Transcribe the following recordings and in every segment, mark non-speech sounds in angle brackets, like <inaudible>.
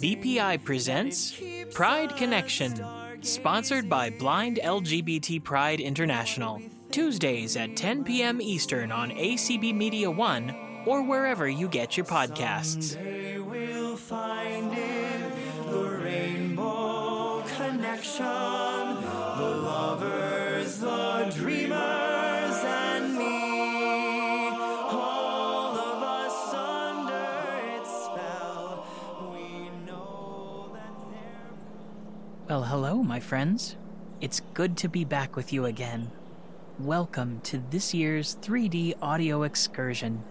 BPI presents Pride Connection, sponsored by Blind LGBT Pride International. Tuesdays at 10 p.m. Eastern on ACB Media 1 or wherever you get your podcasts. Hello, my friends. It's good to be back with you again. Welcome to this year's 3D audio excursion.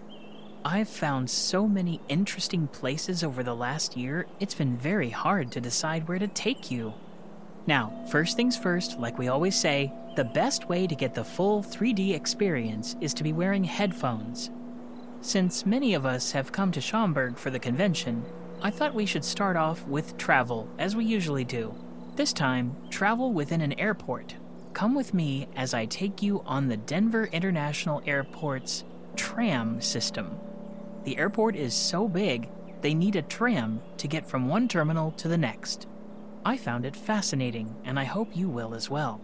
I've found so many interesting places over the last year, it's been very hard to decide where to take you. Now, first things first, like we always say, the best way to get the full 3D experience is to be wearing headphones. Since many of us have come to Schaumburg for the convention, I thought we should start off with travel, as we usually do. This time, travel within an airport. Come with me as I take you on the Denver International Airport's tram system. The airport is so big, they need a tram to get from one terminal to the next. I found it fascinating, and I hope you will as well.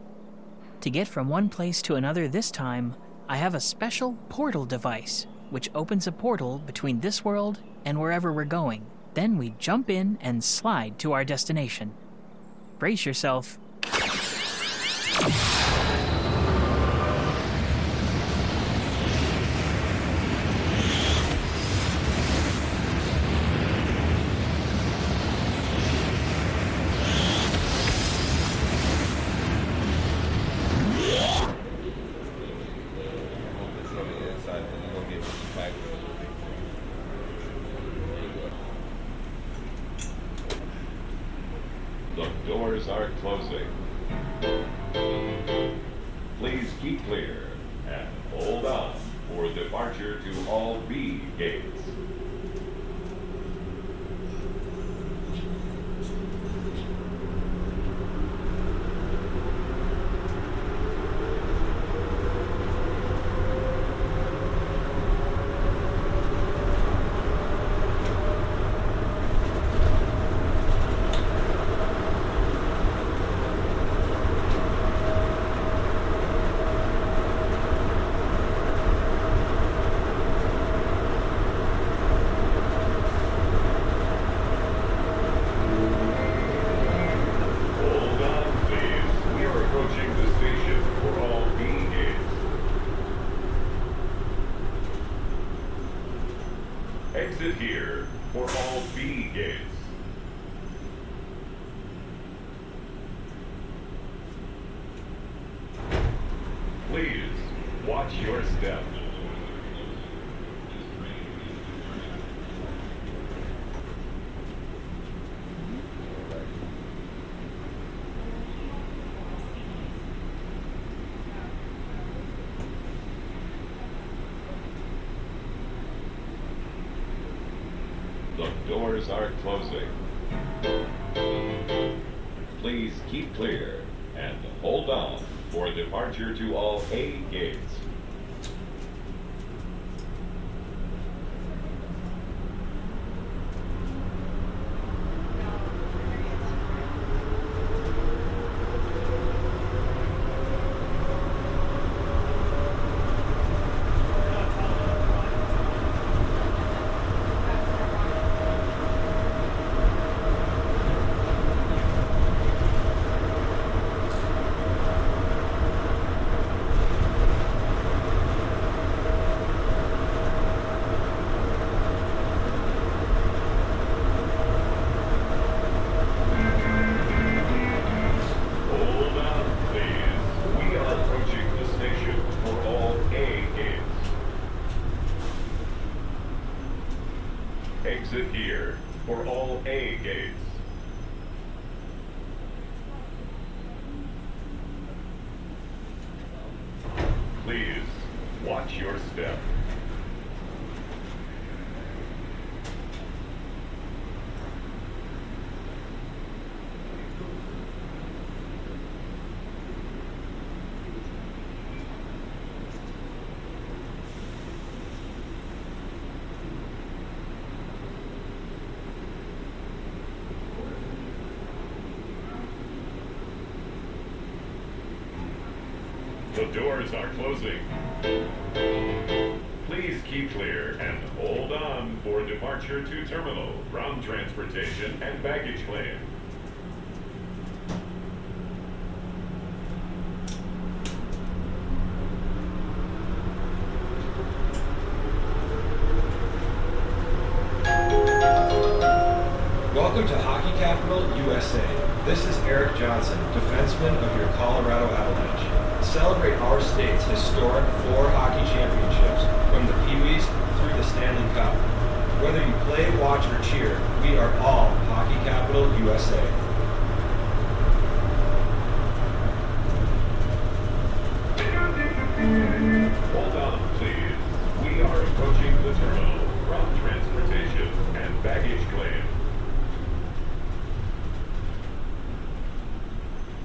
To get from one place to another this time, I have a special portal device, which opens a portal between this world and wherever we're going. Then we jump in and slide to our destination. Brace yourself. Doors are closing. Please keep clear and hold on for departure to all B gates. Hold on, please. We are approaching the station for all B gates. Exit here for all B gates. Please watch your step. The doors are closing. Please keep clear and hold on for departure to all A gates. Hold on, please. We are approaching the station for all A gates. Exit here for all A gates. Please watch your step. The doors are closing. Please keep clear and hold on for departure to terminal, ground transportation, and baggage claim. Welcome to Hockey Capital USA. This is Erik Johnson, defenseman of your Colorado Avalanche. Celebrate our state's historic four hockey championships, from the Pee Wees through the Stanley Cup. Whether you play, watch, or cheer, we are all Hockey Capital USA. Hold on, please. We are approaching the terminal, ground transportation, and baggage claim.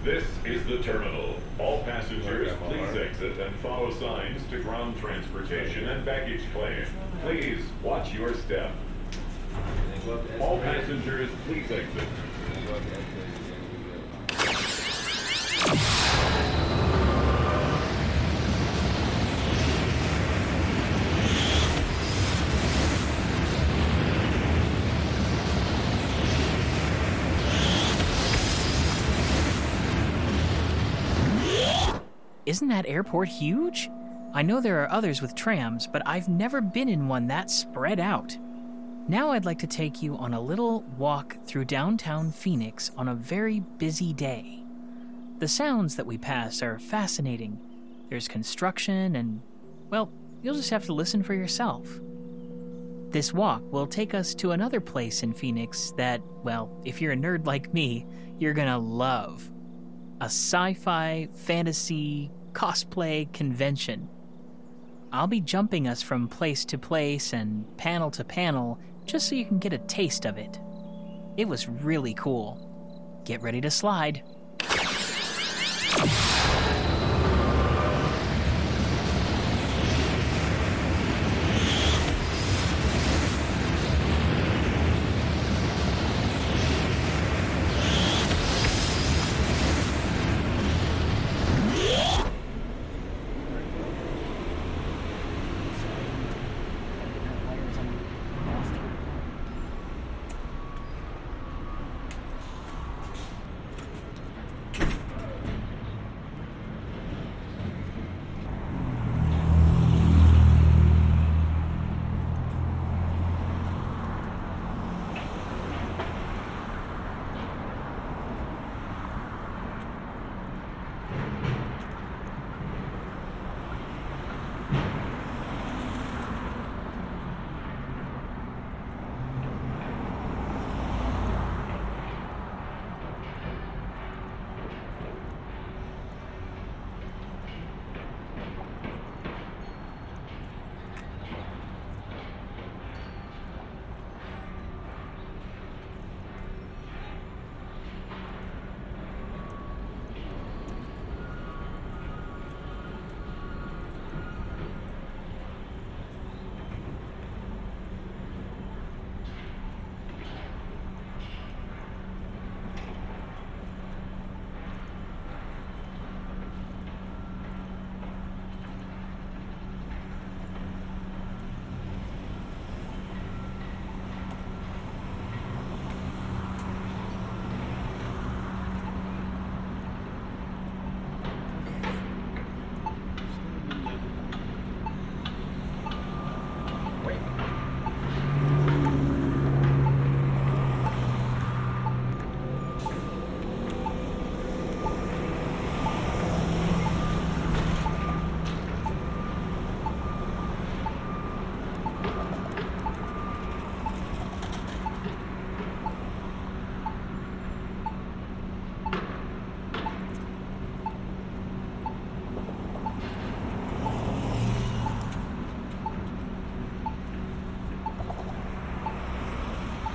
This is the terminal. All passengers, please exit and follow signs to ground transportation and baggage claim. Please watch your step. All passengers, please exit. Isn't that airport huge? I know there are others with trams, but I've never been in one that spread out. Now I'd like to take you on a little walk through downtown Phoenix on a very busy day. The sounds that we pass are fascinating. There's construction, and, well, you'll just have to listen for yourself. This walk will take us to another place in Phoenix that, well, if you're a nerd like me, you're gonna love a sci fi, fantasy, cosplay convention. I'll be jumping us from place to place and panel to panel just so you can get a taste of it. It was really cool. Get ready to slide.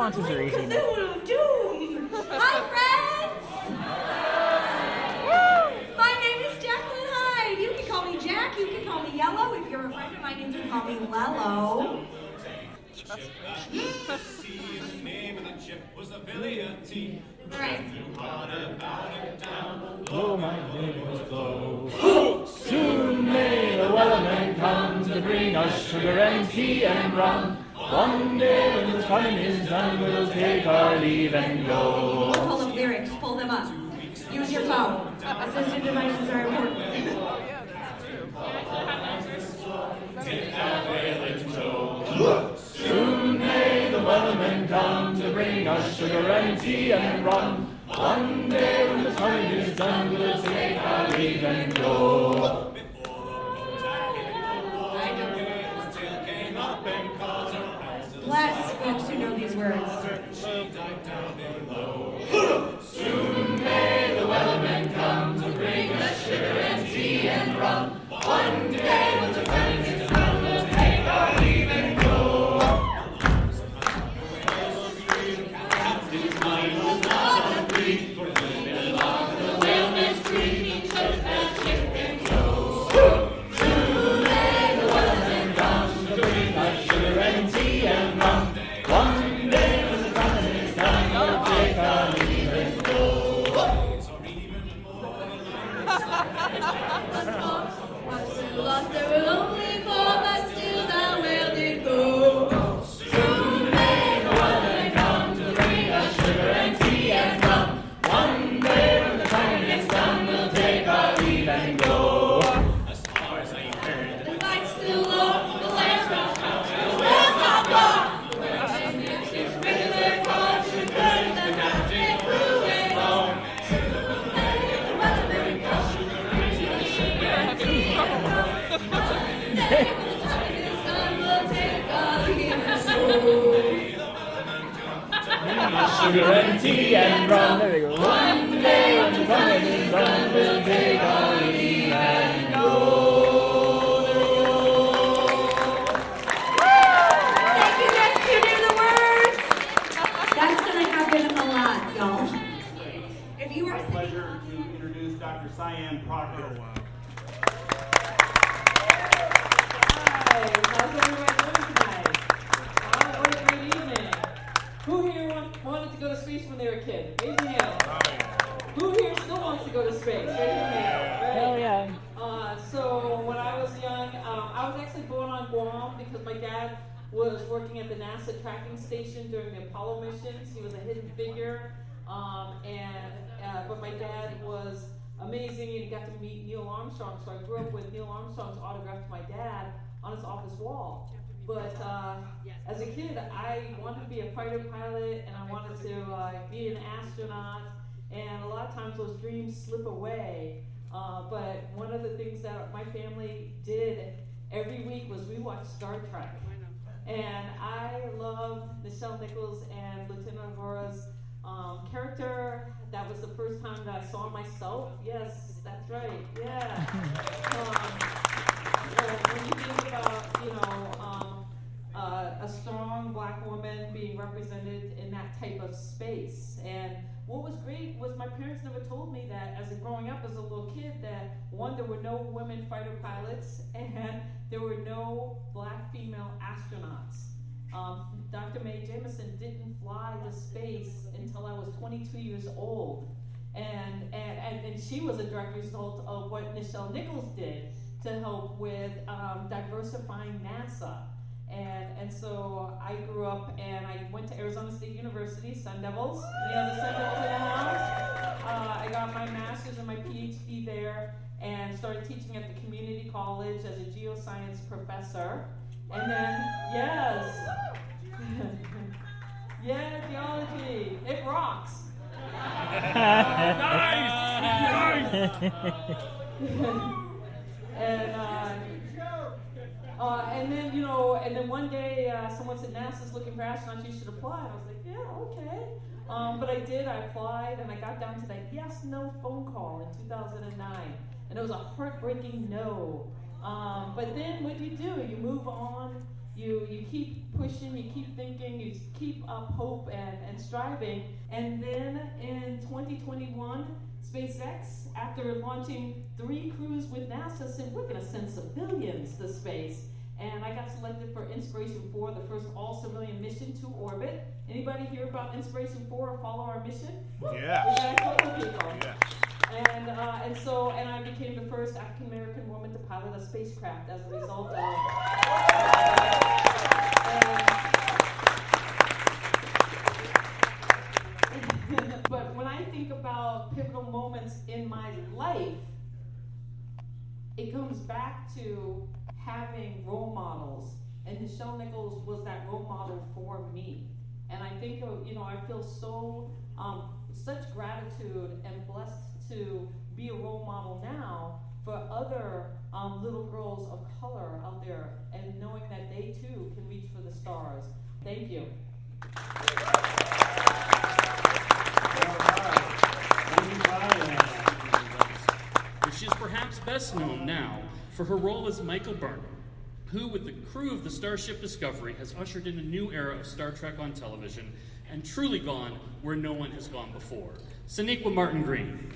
responses are easy enough. Cthulhu Doom! Hi, friends! My name is Jacqueline Hyde. You can call me Jack, you can call me Yellow. If you're a friend of mine, you can call me Lello. Alright. Oh, my neighbors blow. <gasps> Soon may the wellerman come to bring us sugar and tea and rum. One day when the fun is done, we'll take our leave and go. Pull the lyrics, pull them up. Use your phone. Assistive devices are important. Look, <laughs> soon may the wellerman come to bring us sugar and tea and rum. One day when the fun is done, we'll take our leave and go. Bless folks who know these words. To meet Neil Armstrong. So I grew up with Neil Armstrong's autograph to my dad on his office wall. But uh, as a kid, I wanted to be a fighter pilot, and I wanted to uh, be an astronaut. And a lot of times those dreams slip away. Uh, but one of the things that my family did every week was we watched Star Trek. And I loved Nichelle Nichols and Lieutenant Uhura's um, character. That was the first time that I saw myself. Yes, that's right. Yeah. <laughs> Um, when you think about, you know, um, uh, a strong black woman being represented in that type of space. And what was great was my parents never told me that as a growing up as a little kid that one there were no women fighter pilots <laughs> and there were no black female astronauts. Um, Dr. Mae Jemison didn't fly to space until I was 22 years old. And, and, and, she was a direct result of what Nichelle Nichols did to help with um, diversifying NASA. And, and so I grew up and I went to Arizona State University, Sun Devils. Yeah, the Sun Devils in the house. Uh, I got my master's and my PhD there and started teaching at the community college as a geoscience professor. And then, yes. <laughs> yeah, geology. It rocks. Nice! <laughs> Nice! and uh, uh, and then you know, and then one day uh, someone said NASA's looking for astronauts. You should apply. And I was like, yeah, okay. Um, but I did. I applied, and I got down to that yes/no phone call in 2009, and it was a heartbreaking no. Um, but then what do you do? You move on. You you keep pushing. You keep thinking. You keep up hope and, and striving. And then in 2021, SpaceX, after launching three crews with NASA, said we're going to send civilians to space. And I got selected for Inspiration 4, the first all-civilian mission to orbit. Anybody hear about Inspiration 4 or follow our mission? Yeah. We got a couple of people. Yeah. And uh, and so and I became the first African American woman to pilot a spacecraft as a result of. <laughs> but when I think about pivotal moments in my life, it comes back to having role models, and Nichelle Nichols was that role model for me. And I think, of, you know, I feel so um, such gratitude and blessed to be a role model now for other um, little girls of color out there, and knowing that they too can reach for the stars. Thank you. She is perhaps best known now for her role as Michael Burnham, who, with the crew of the Starship Discovery, has ushered in a new era of Star Trek on television and truly gone where no one has gone before. Sonequa Martin Green.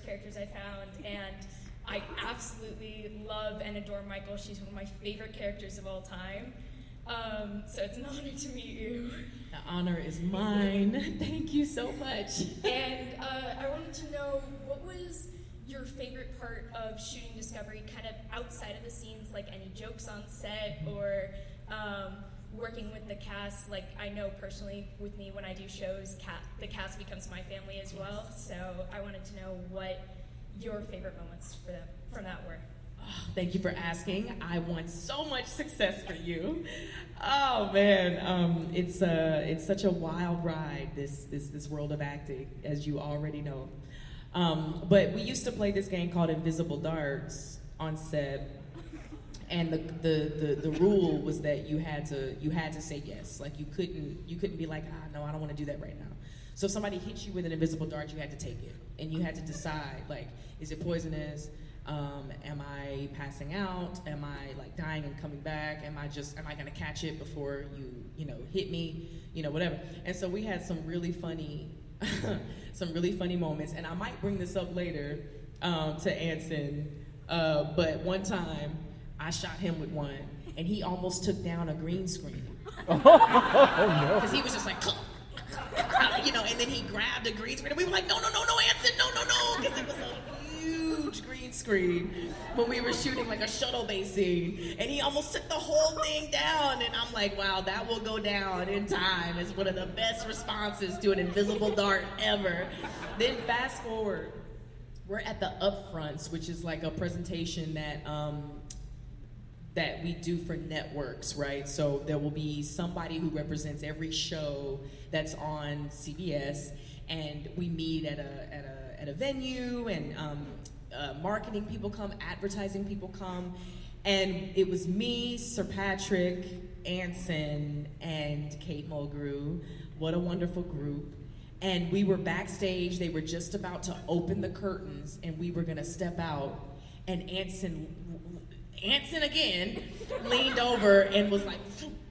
First characters I found, and I absolutely love and adore Michael. She's one of my favorite characters of all time. Um, so it's an honor to meet you. The honor is mine. <laughs> Thank you so much. And uh, I wanted to know what was your favorite part of shooting Discovery, kind of outside of the scenes, like any jokes on set or um, working with the cast. Like I know personally, with me when I do shows, cat, the cast becomes my family as well. So I wanted to know what your favorite moments for them from that were. Thank you for asking. I want so much <laughs> success for you. Oh man, um, it's uh, it's such a wild ride. This this this world of acting, as you already know. Um, but we used to play this game called Invisible Darts on set, and the, the the the rule was that you had to you had to say yes. Like you couldn't you couldn't be like ah no I don't want to do that right now. So if somebody hit you with an invisible dart, you had to take it, and you had to decide like is it poisonous? Um, am I passing out? Am I like dying and coming back? Am I just am I gonna catch it before you you know hit me? You know whatever. And so we had some really funny <laughs> some really funny moments, and I might bring this up later um, to Anson. Uh, but one time I shot him with one, and he almost took down a green screen <laughs> because he was just like. <laughs> You know, and then he grabbed a green screen, and we were like, "No, no, no, no, Anson, no, no, no," because it was a huge green screen when we were shooting like a shuttle base scene, and he almost took the whole thing down. And I'm like, "Wow, that will go down in time as one of the best responses to an invisible dart ever." Then fast forward, we're at the upfronts, which is like a presentation that um, that we do for networks, right? So there will be somebody who represents every show that's on CBS, and we meet at a at a at a venue, and um, uh, marketing people come, advertising people come, and it was me, Sir Patrick, Anson, and Kate Mulgrew. What a wonderful group. And we were backstage, they were just about to open the curtains, and we were gonna step out, and Anson Anson again leaned over and was like,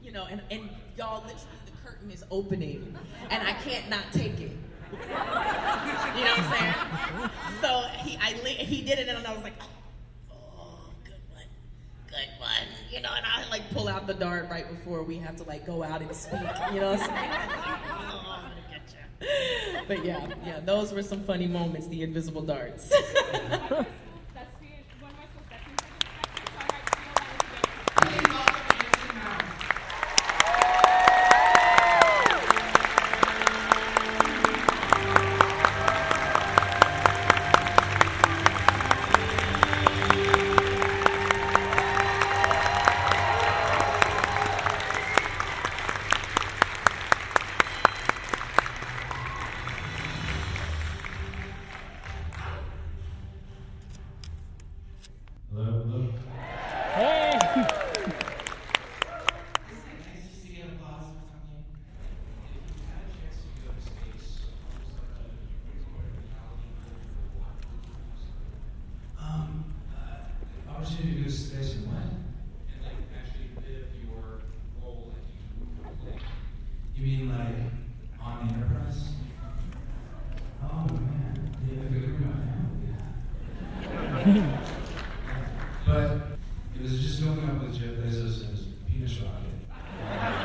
you know, and, and y'all, literally the curtain is opening, and I can't not take it. you know what I'm saying? So he, I, he did it, and I was like, oh, good one, good one, you know. And I like pull out the dart right before we have to like go out and speak, you know what I'm saying? <laughs> But yeah, yeah, those were some funny moments, the invisible darts. <laughs>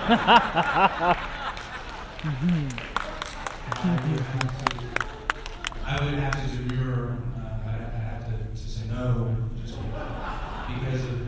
I would have to demur. Uh, I have to, to say no, just because of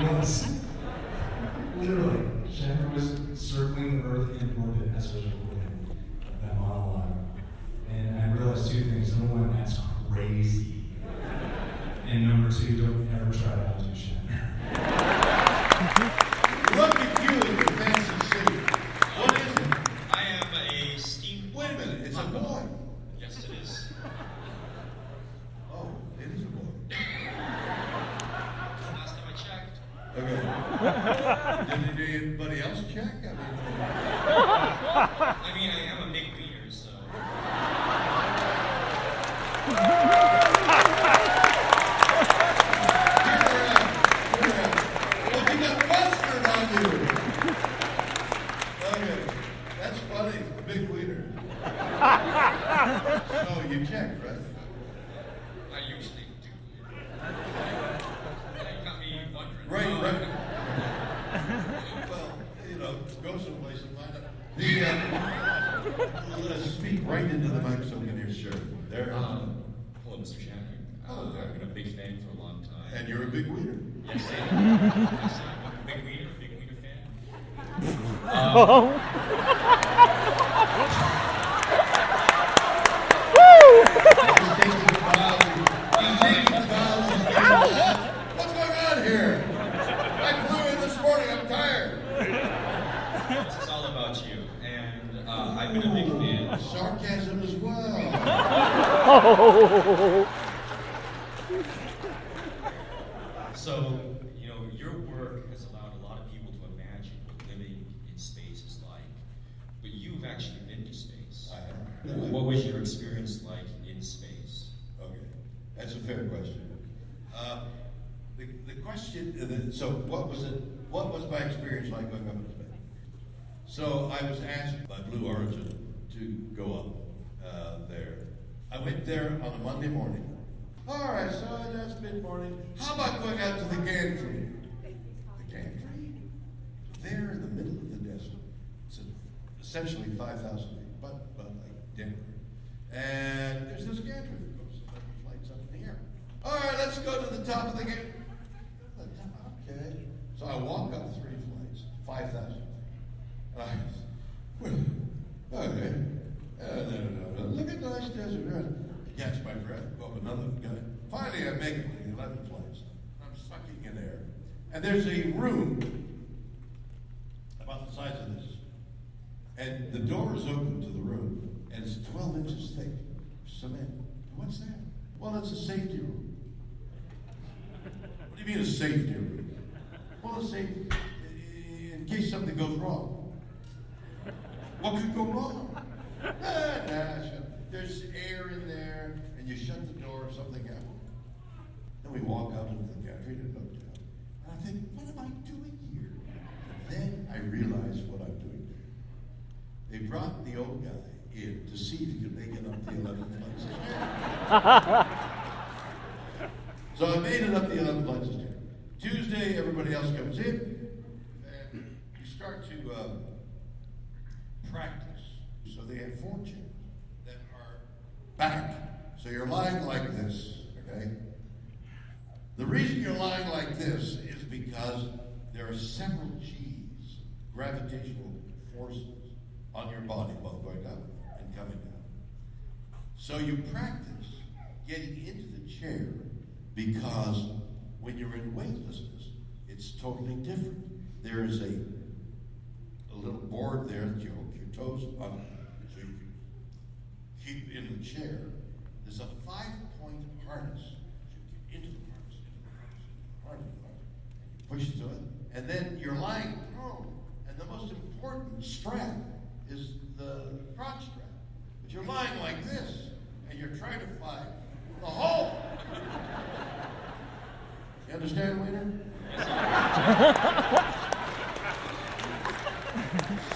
Yes. Literally, Shepard was circling the Earth in orbit as was recording that monologue. And I realized two things. Number one, that's crazy. And number two, don't that's a fair question. Uh, the, the question, so what was it, what was my experience like going up into space? So I was asked by Blue Origin to go up uh, there. I went there on a Monday morning. All right, so that's mid morning. How about going out to the gantry? The gantry? There in the middle of the desert. It's essentially 5,000 feet, but, but like Denver. And there's this gantry that goes up and flights up in the air. All right, let's go to the top of the gantry. Okay. So I walk up three flights, 5,000 feet. And I, okay. Uh, look at the nice desert. I catch my breath, go up another guy. Finally, I make it to 11 flights. I'm sucking in air. And there's a room about the size of this. And the door is open to the room, and it's 12 inches thick cement. What's that? Well, it's a safety room. Mean a safety? Well, it's safe eh, in case something goes wrong. What could go wrong? Eh, nah, there's air in there, and you shut the door if something happens. Then we walk out into the gantry and look down. And I think, what am I doing here? Then I realize what I'm doing. They brought the old guy in to see if he could make it up the 11 flights <laughs> of stairs. So I made it up the 11 flights of stairs. Tuesday, everybody else comes in, and you start to uh, practice. So they have four chairs that are back. So you're lying like this, okay? The reason you're lying like this is because there are several G's, gravitational forces, on your body, both going up and coming down. So you practice getting into the chair because when you're in weightlessness, it's totally different. There is a, a little board there that you hook your toes on so you can keep in the chair. There's a five point harness. You get into the harness, into the harness, into the harness, and you push to it. And then you're lying prone. And the most important strap is the crotch strap. But you're lying like this, and you're trying to find the hole. You understand, Wiener? <laughs>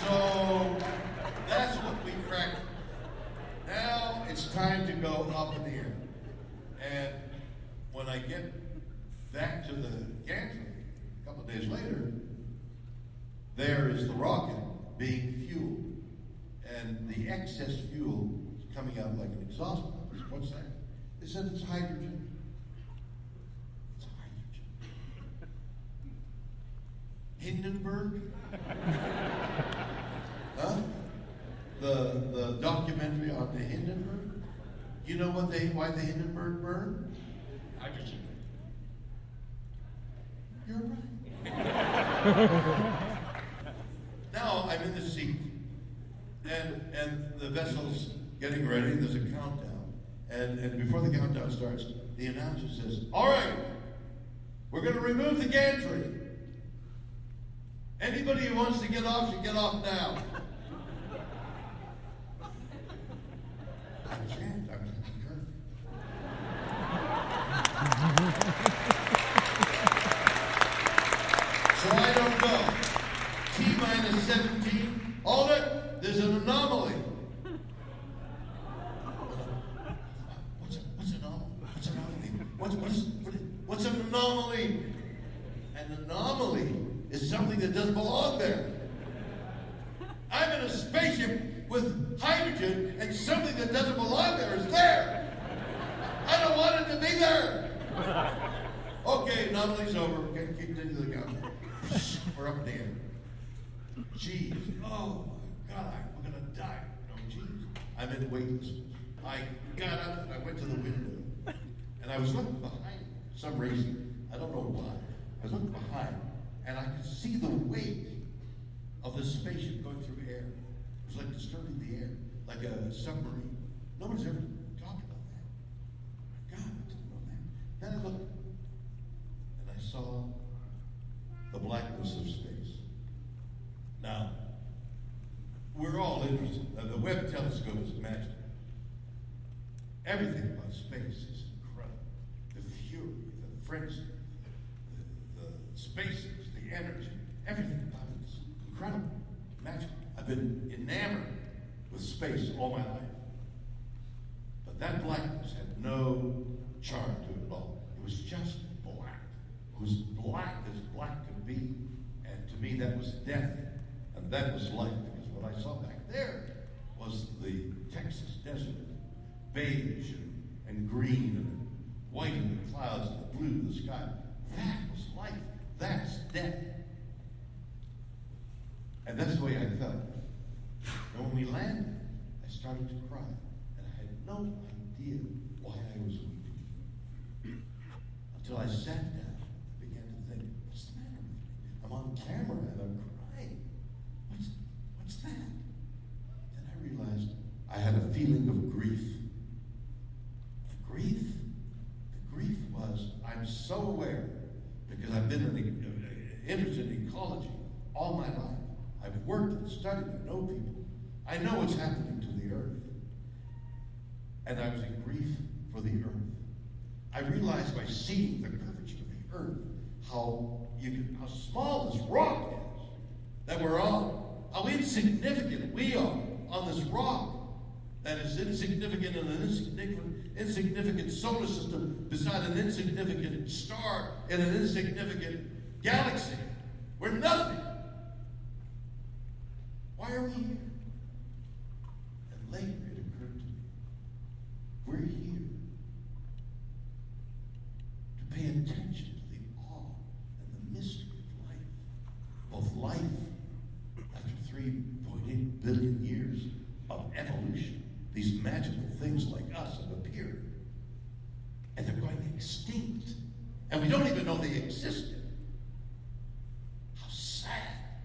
so that's what we cracked. Now it's time to go up in the air. And when I get back to the gantry a couple of days later, there is the rocket being fueled. And the excess fuel is coming out like an exhaust pipe. What's that? They said it's hydrogen. It's hydrogen. Hindenburg? <laughs> huh? The, the documentary on the Hindenburg? You know what they, why the Hindenburg burned? Hydrogen. You're right. <laughs> now I'm in the seat, and and the vessel's getting ready. There's a countdown, and and before the countdown starts, the announcer says, "All right, we're going to remove the gantry. Anybody who wants to get off should get off now." I can't. I'm So I don't know. T minus 17. Hold it. There's an anomaly. What's, what's an anomaly? What's an anomaly? What's, what's, what, what's an anomaly? An anomaly is something that doesn't belong there. I'm in a spaceship with hydrogen, and something that doesn't belong there is there. I don't want it to be there. Okay, anomaly's over. Okay, keep it into the gun. We're up in the. Jeez. Oh my God, I- we're gonna die. No, jeez. I'm in weightlessness. I got up and I went to the window. And I was looking behind some reason. I don't know why. I was looking behind and I could see the wake of the spaceship going through air. It was like disturbing the air, like a submarine. No one's ever talked about that. God, I didn't know that. Then I looked and I saw the blackness of space. Now, we're all interested. Uh, the Webb telescope is magic. Everything about space is incredible. The fury, the frenzy, the, the spaces, the energy, everything about it is incredible, magic. I've been enamored with space all my life. But that blackness had no charm to it at all. It was just black. It was black as black could be. And to me, that was death. And that was life. Because what I saw back there was the Texas desert beige and, and green and white in the clouds and the blue in the sky. That was life. That's death. And that's the way I felt. And when we landed, I started to cry. And I had no idea why I was weeping. Until I sat down and began to think, what's the matter with me? I'm on camera and I'm crying. What's, what's that? Then I realized I had a feeling of grief. The grief? The grief was I'm so aware, because I've been in, uh, interested in ecology all my life. I've worked and studied, I know people. I know what's happening to the earth. And I was in grief for the earth. I realized by seeing the curvature of the earth how you can, how small this rock is that we're on, how insignificant we are on this rock that is insignificant in an insignificant, insignificant solar system beside an insignificant star in an insignificant galaxy. We're nothing. Why are we here? Later it occurred to me we're here to pay attention to the awe and the mystery of life. Both life, after 3.8 billion years of evolution, these magical things like us have appeared. And they're going extinct. And we don't even know they existed. How sad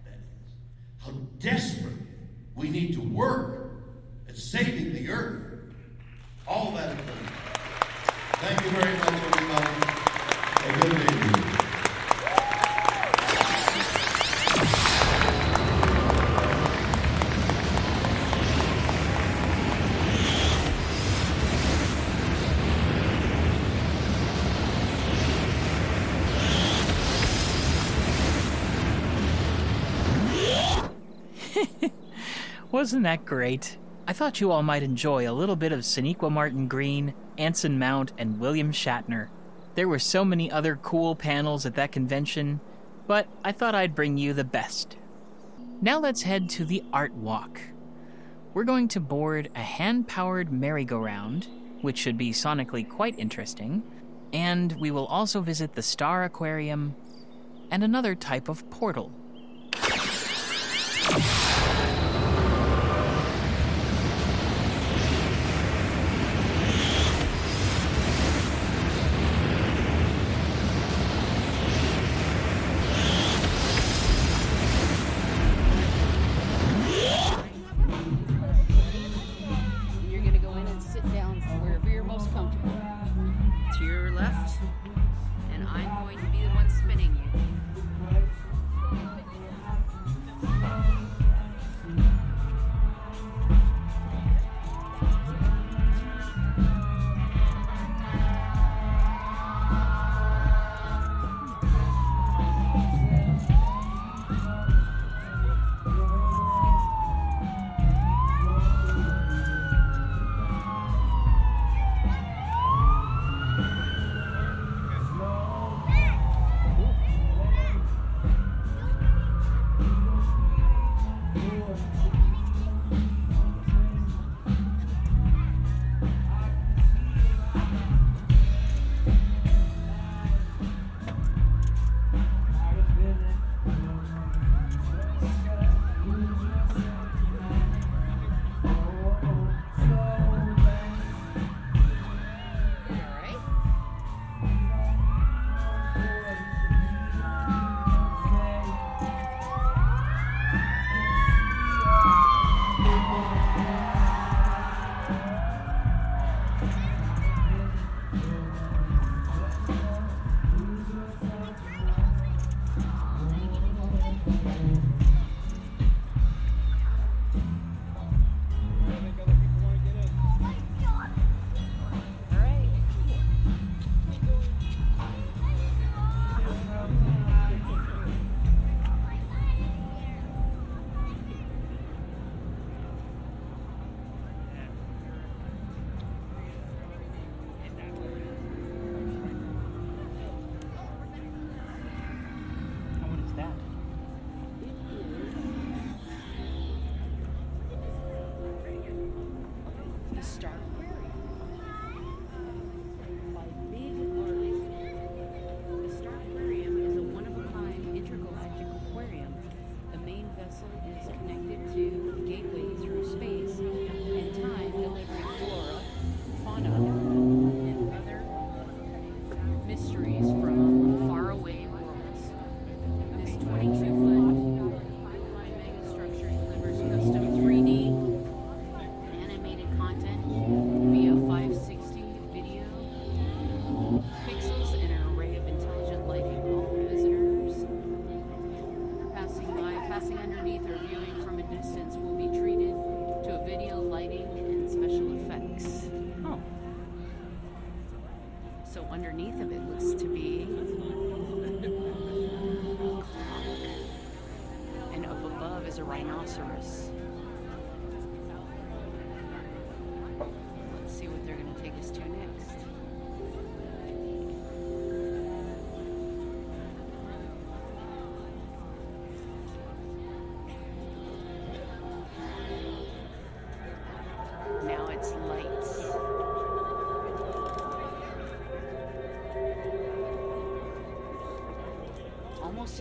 that is. How desperate we need to work at saving the earth. All that done. Thank you very much, everybody. A good day to <laughs> you. Wasn't that great? I thought you all might enjoy a little bit of Sonequa Martin Green, Anson Mount, and William Shatner. There were so many other cool panels at that convention, but I thought I'd bring you the best. Now let's head to the Art Walk. We're going to board a hand powered merry-go-round, which should be sonically quite interesting, and we will also visit the Star Aquarium and another type of portal.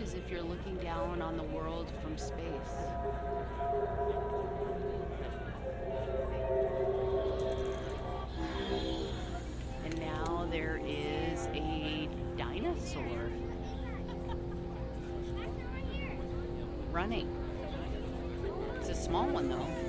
as if you're looking down on the world from space. And now there is a dinosaur running. It's a small one though.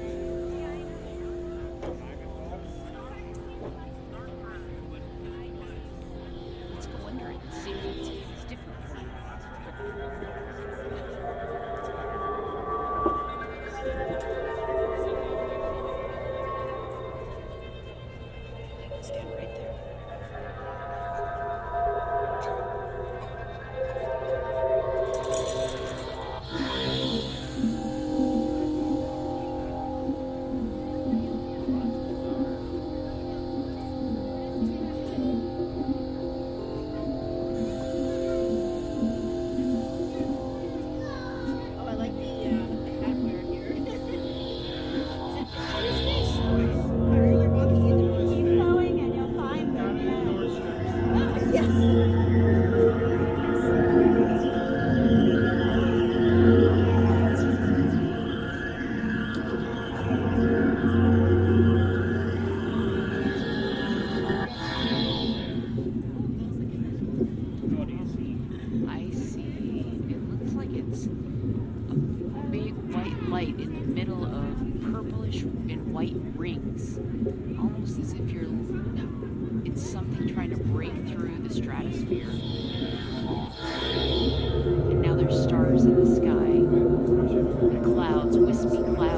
wispy cloud.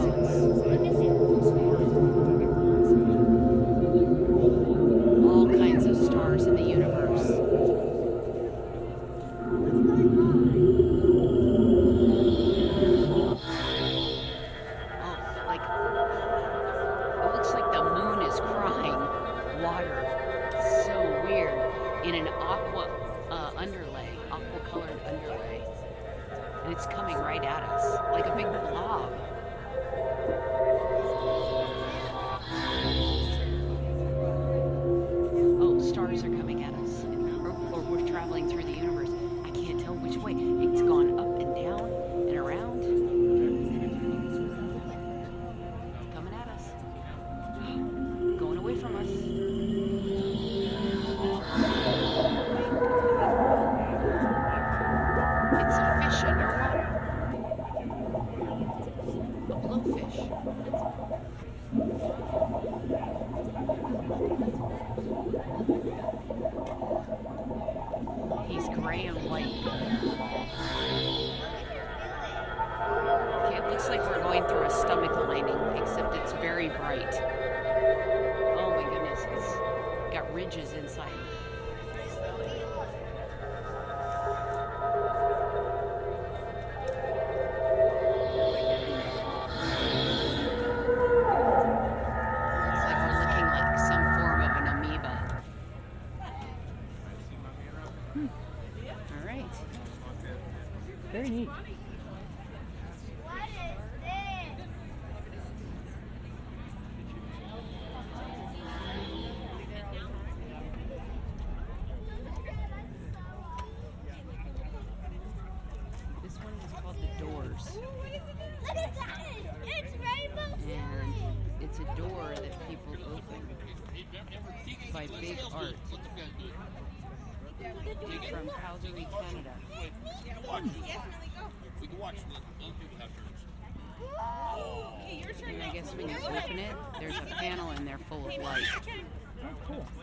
Oh, cool.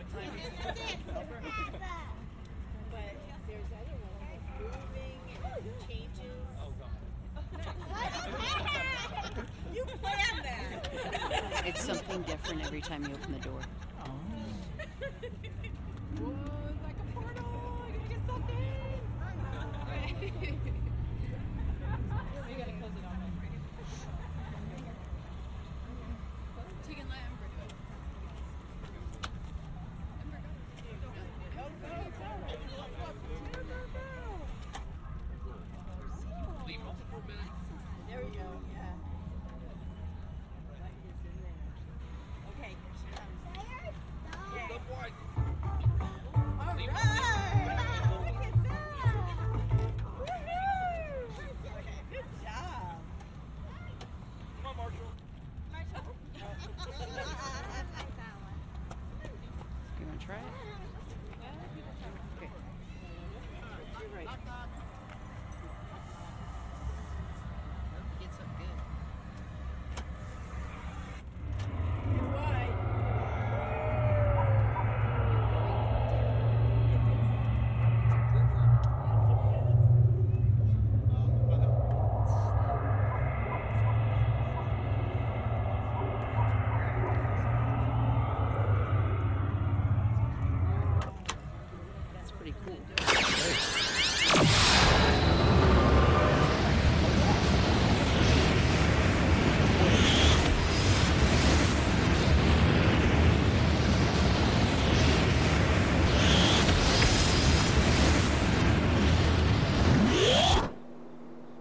You planned that. It's something different every time you open the door. There oh. <laughs>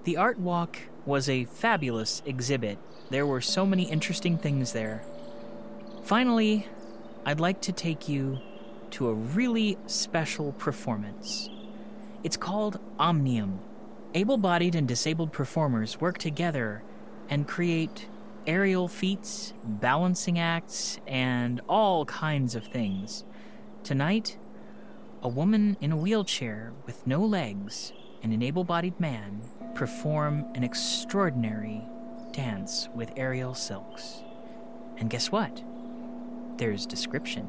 The art walk was a fabulous exhibit. There were so many interesting things there. Finally, I'd like to take you to a really special performance. It's called Omnium. Able bodied and disabled performers work together and create aerial feats, balancing acts, and all kinds of things. Tonight, a woman in a wheelchair with no legs and an able bodied man perform an extraordinary dance with aerial silks. And guess what? There's description.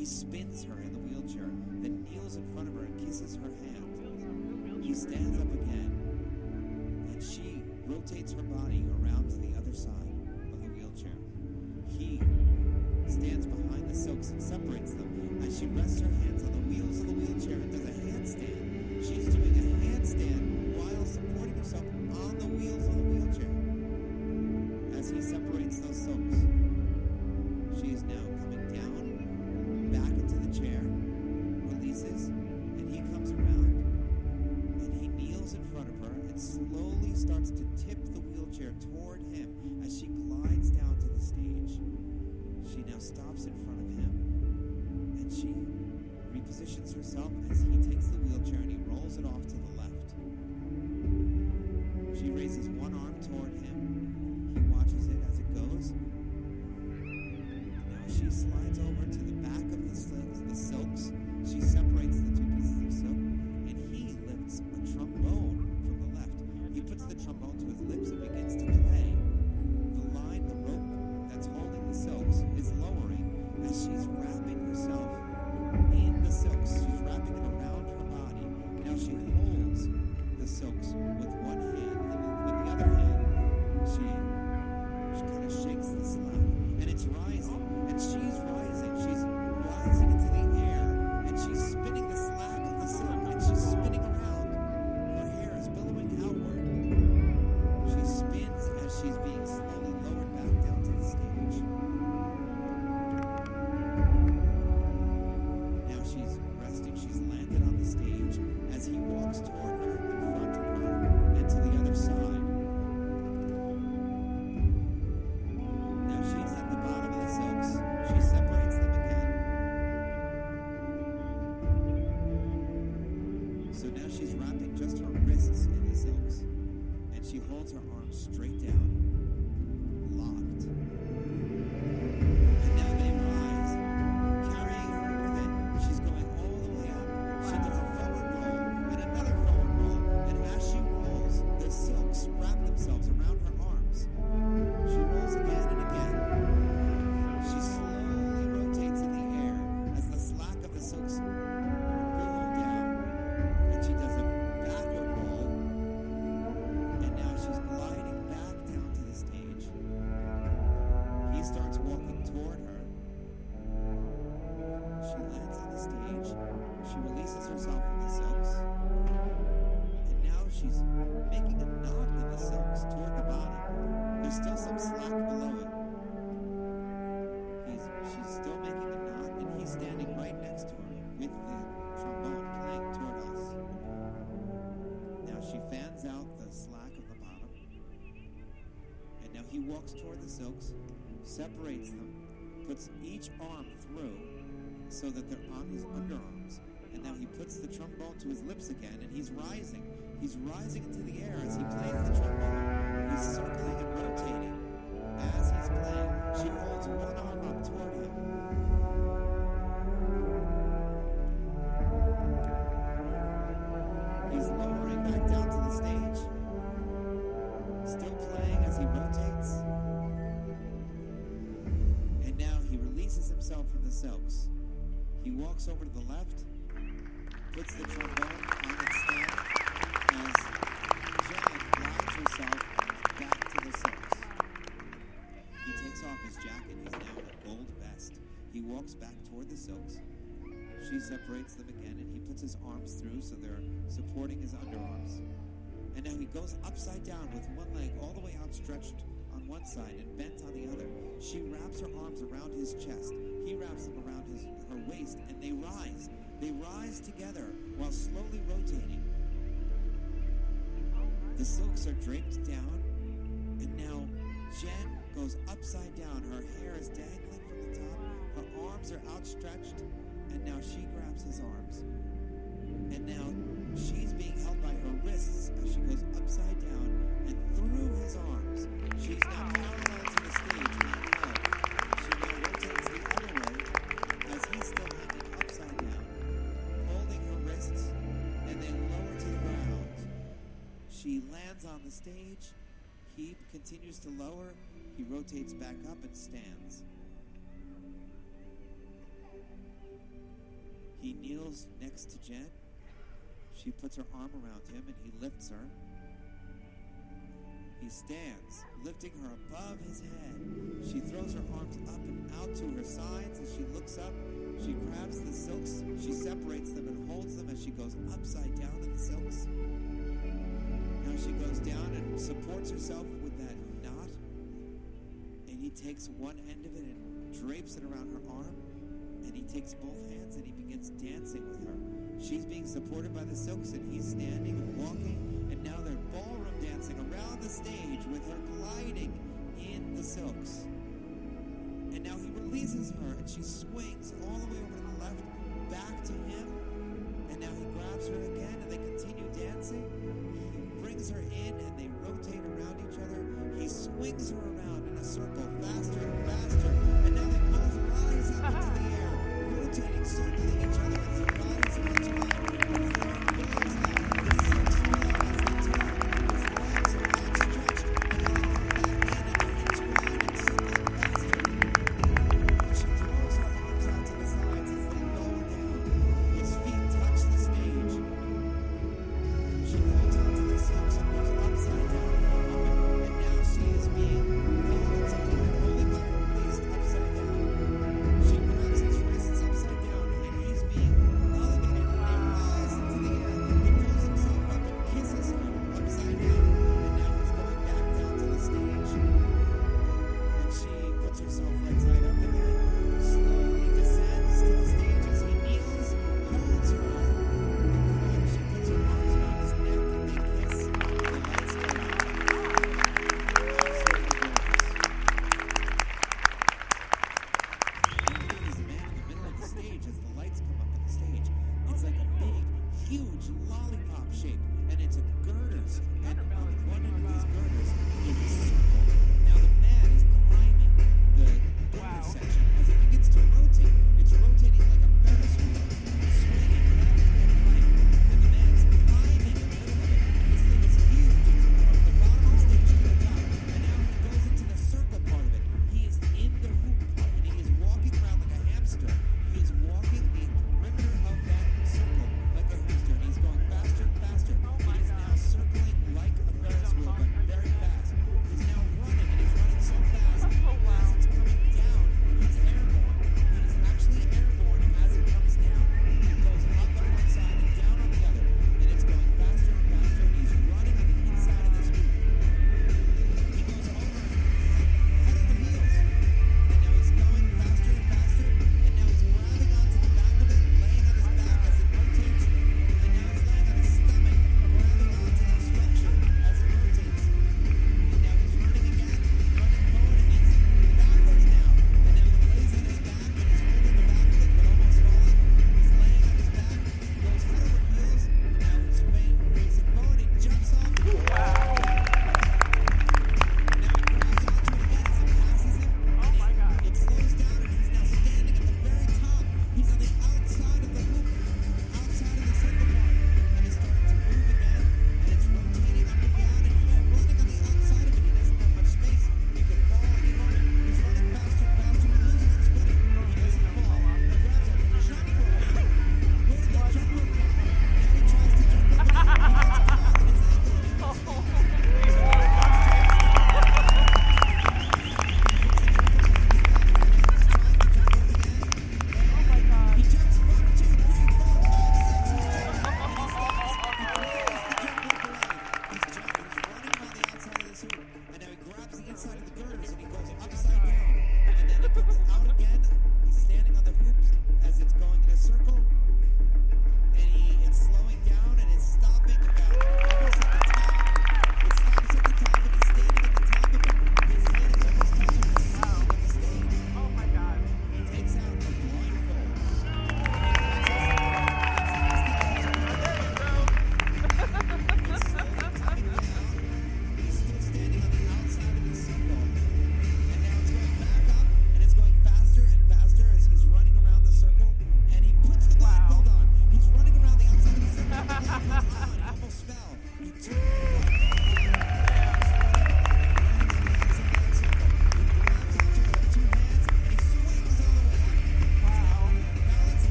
He spins her in the wheelchair, then kneels in front of her and kisses her hand. He stands up again, and she rotates her body around to the other side of the wheelchair. He stands behind the silks and separates them as she rests her hands herself as she holds her arms straight down, Slack below it. He's, she's still making a knot, and he's standing right next to her with the trombone playing toward us. Now she fans out the slack of the bottom. And now he walks toward the silks, separates them, puts each arm through so that they're on his underarms. And now he puts the trombone to his lips again, and he's rising. He's rising into the air as he plays the trombone. He's circling and rotating. As he's playing, she holds one arm up toward him. He's lowering back down to the stage. Still playing as he rotates. And now he releases himself from the silks. He walks over to the left, puts the trombone on its silks. She separates them again, and he puts his arms through so they're supporting his underarms. And now he goes upside down with one leg all the way outstretched on one side and bent on the other. She wraps her arms around his chest. He wraps them around his her waist, and they rise. They rise together while slowly rotating. The silks are draped down, and now Jen goes upside down. Her hair is dangling arms are outstretched, and now she grabs his arms. And now she's being held by her wrists as she goes upside down and through his arms. She's now parallel to the stage being held. She now rotates the other way as he's still hanging upside down, holding her wrists and then lower to the ground. She lands on the stage. He continues to lower. He rotates back up and stands. Kneels next to Jen. She puts her arm around him and he lifts her. He stands, lifting her above his head. She throws her arms up and out to her sides as she looks up. She grabs the silks, she separates them and holds them as she goes upside down in the silks. Now she goes down and supports herself with that knot. And he takes one end of it and drapes it around her arm and he takes both hands and he begins dancing with her. She's being supported by the silks and he's standing and walking, and now they're ballroom dancing around the stage with her gliding in the silks. And now he releases her and she swings all the way over to the left, back to him. And now he grabs her again and they continue dancing. He brings her in and they rotate around each other. He swings her around in a circle faster and faster.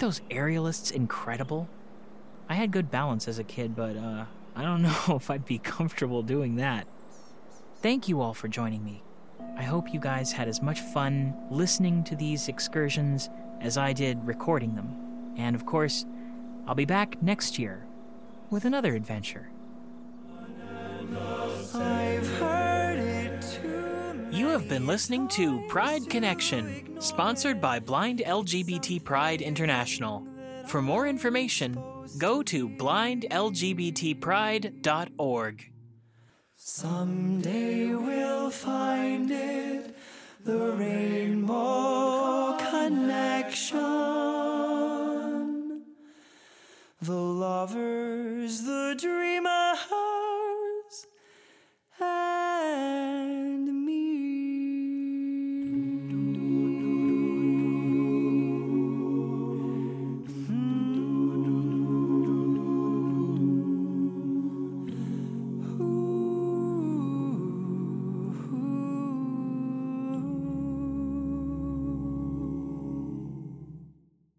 Those aerialists incredible? I had good balance as a kid, but uh, I don't <laughs> know if I'd be comfortable doing that. Thank you all for joining me. I hope you guys had as much fun listening to these excursions as I did recording them. And of course, I'll be back next year with another adventure. You have been listening to Pride Connection, sponsored by Blind LGBT Pride International. For more information, go to blindlgbtpride.org. Someday we'll find it, the rainbow connection. The lovers, the dreamers, and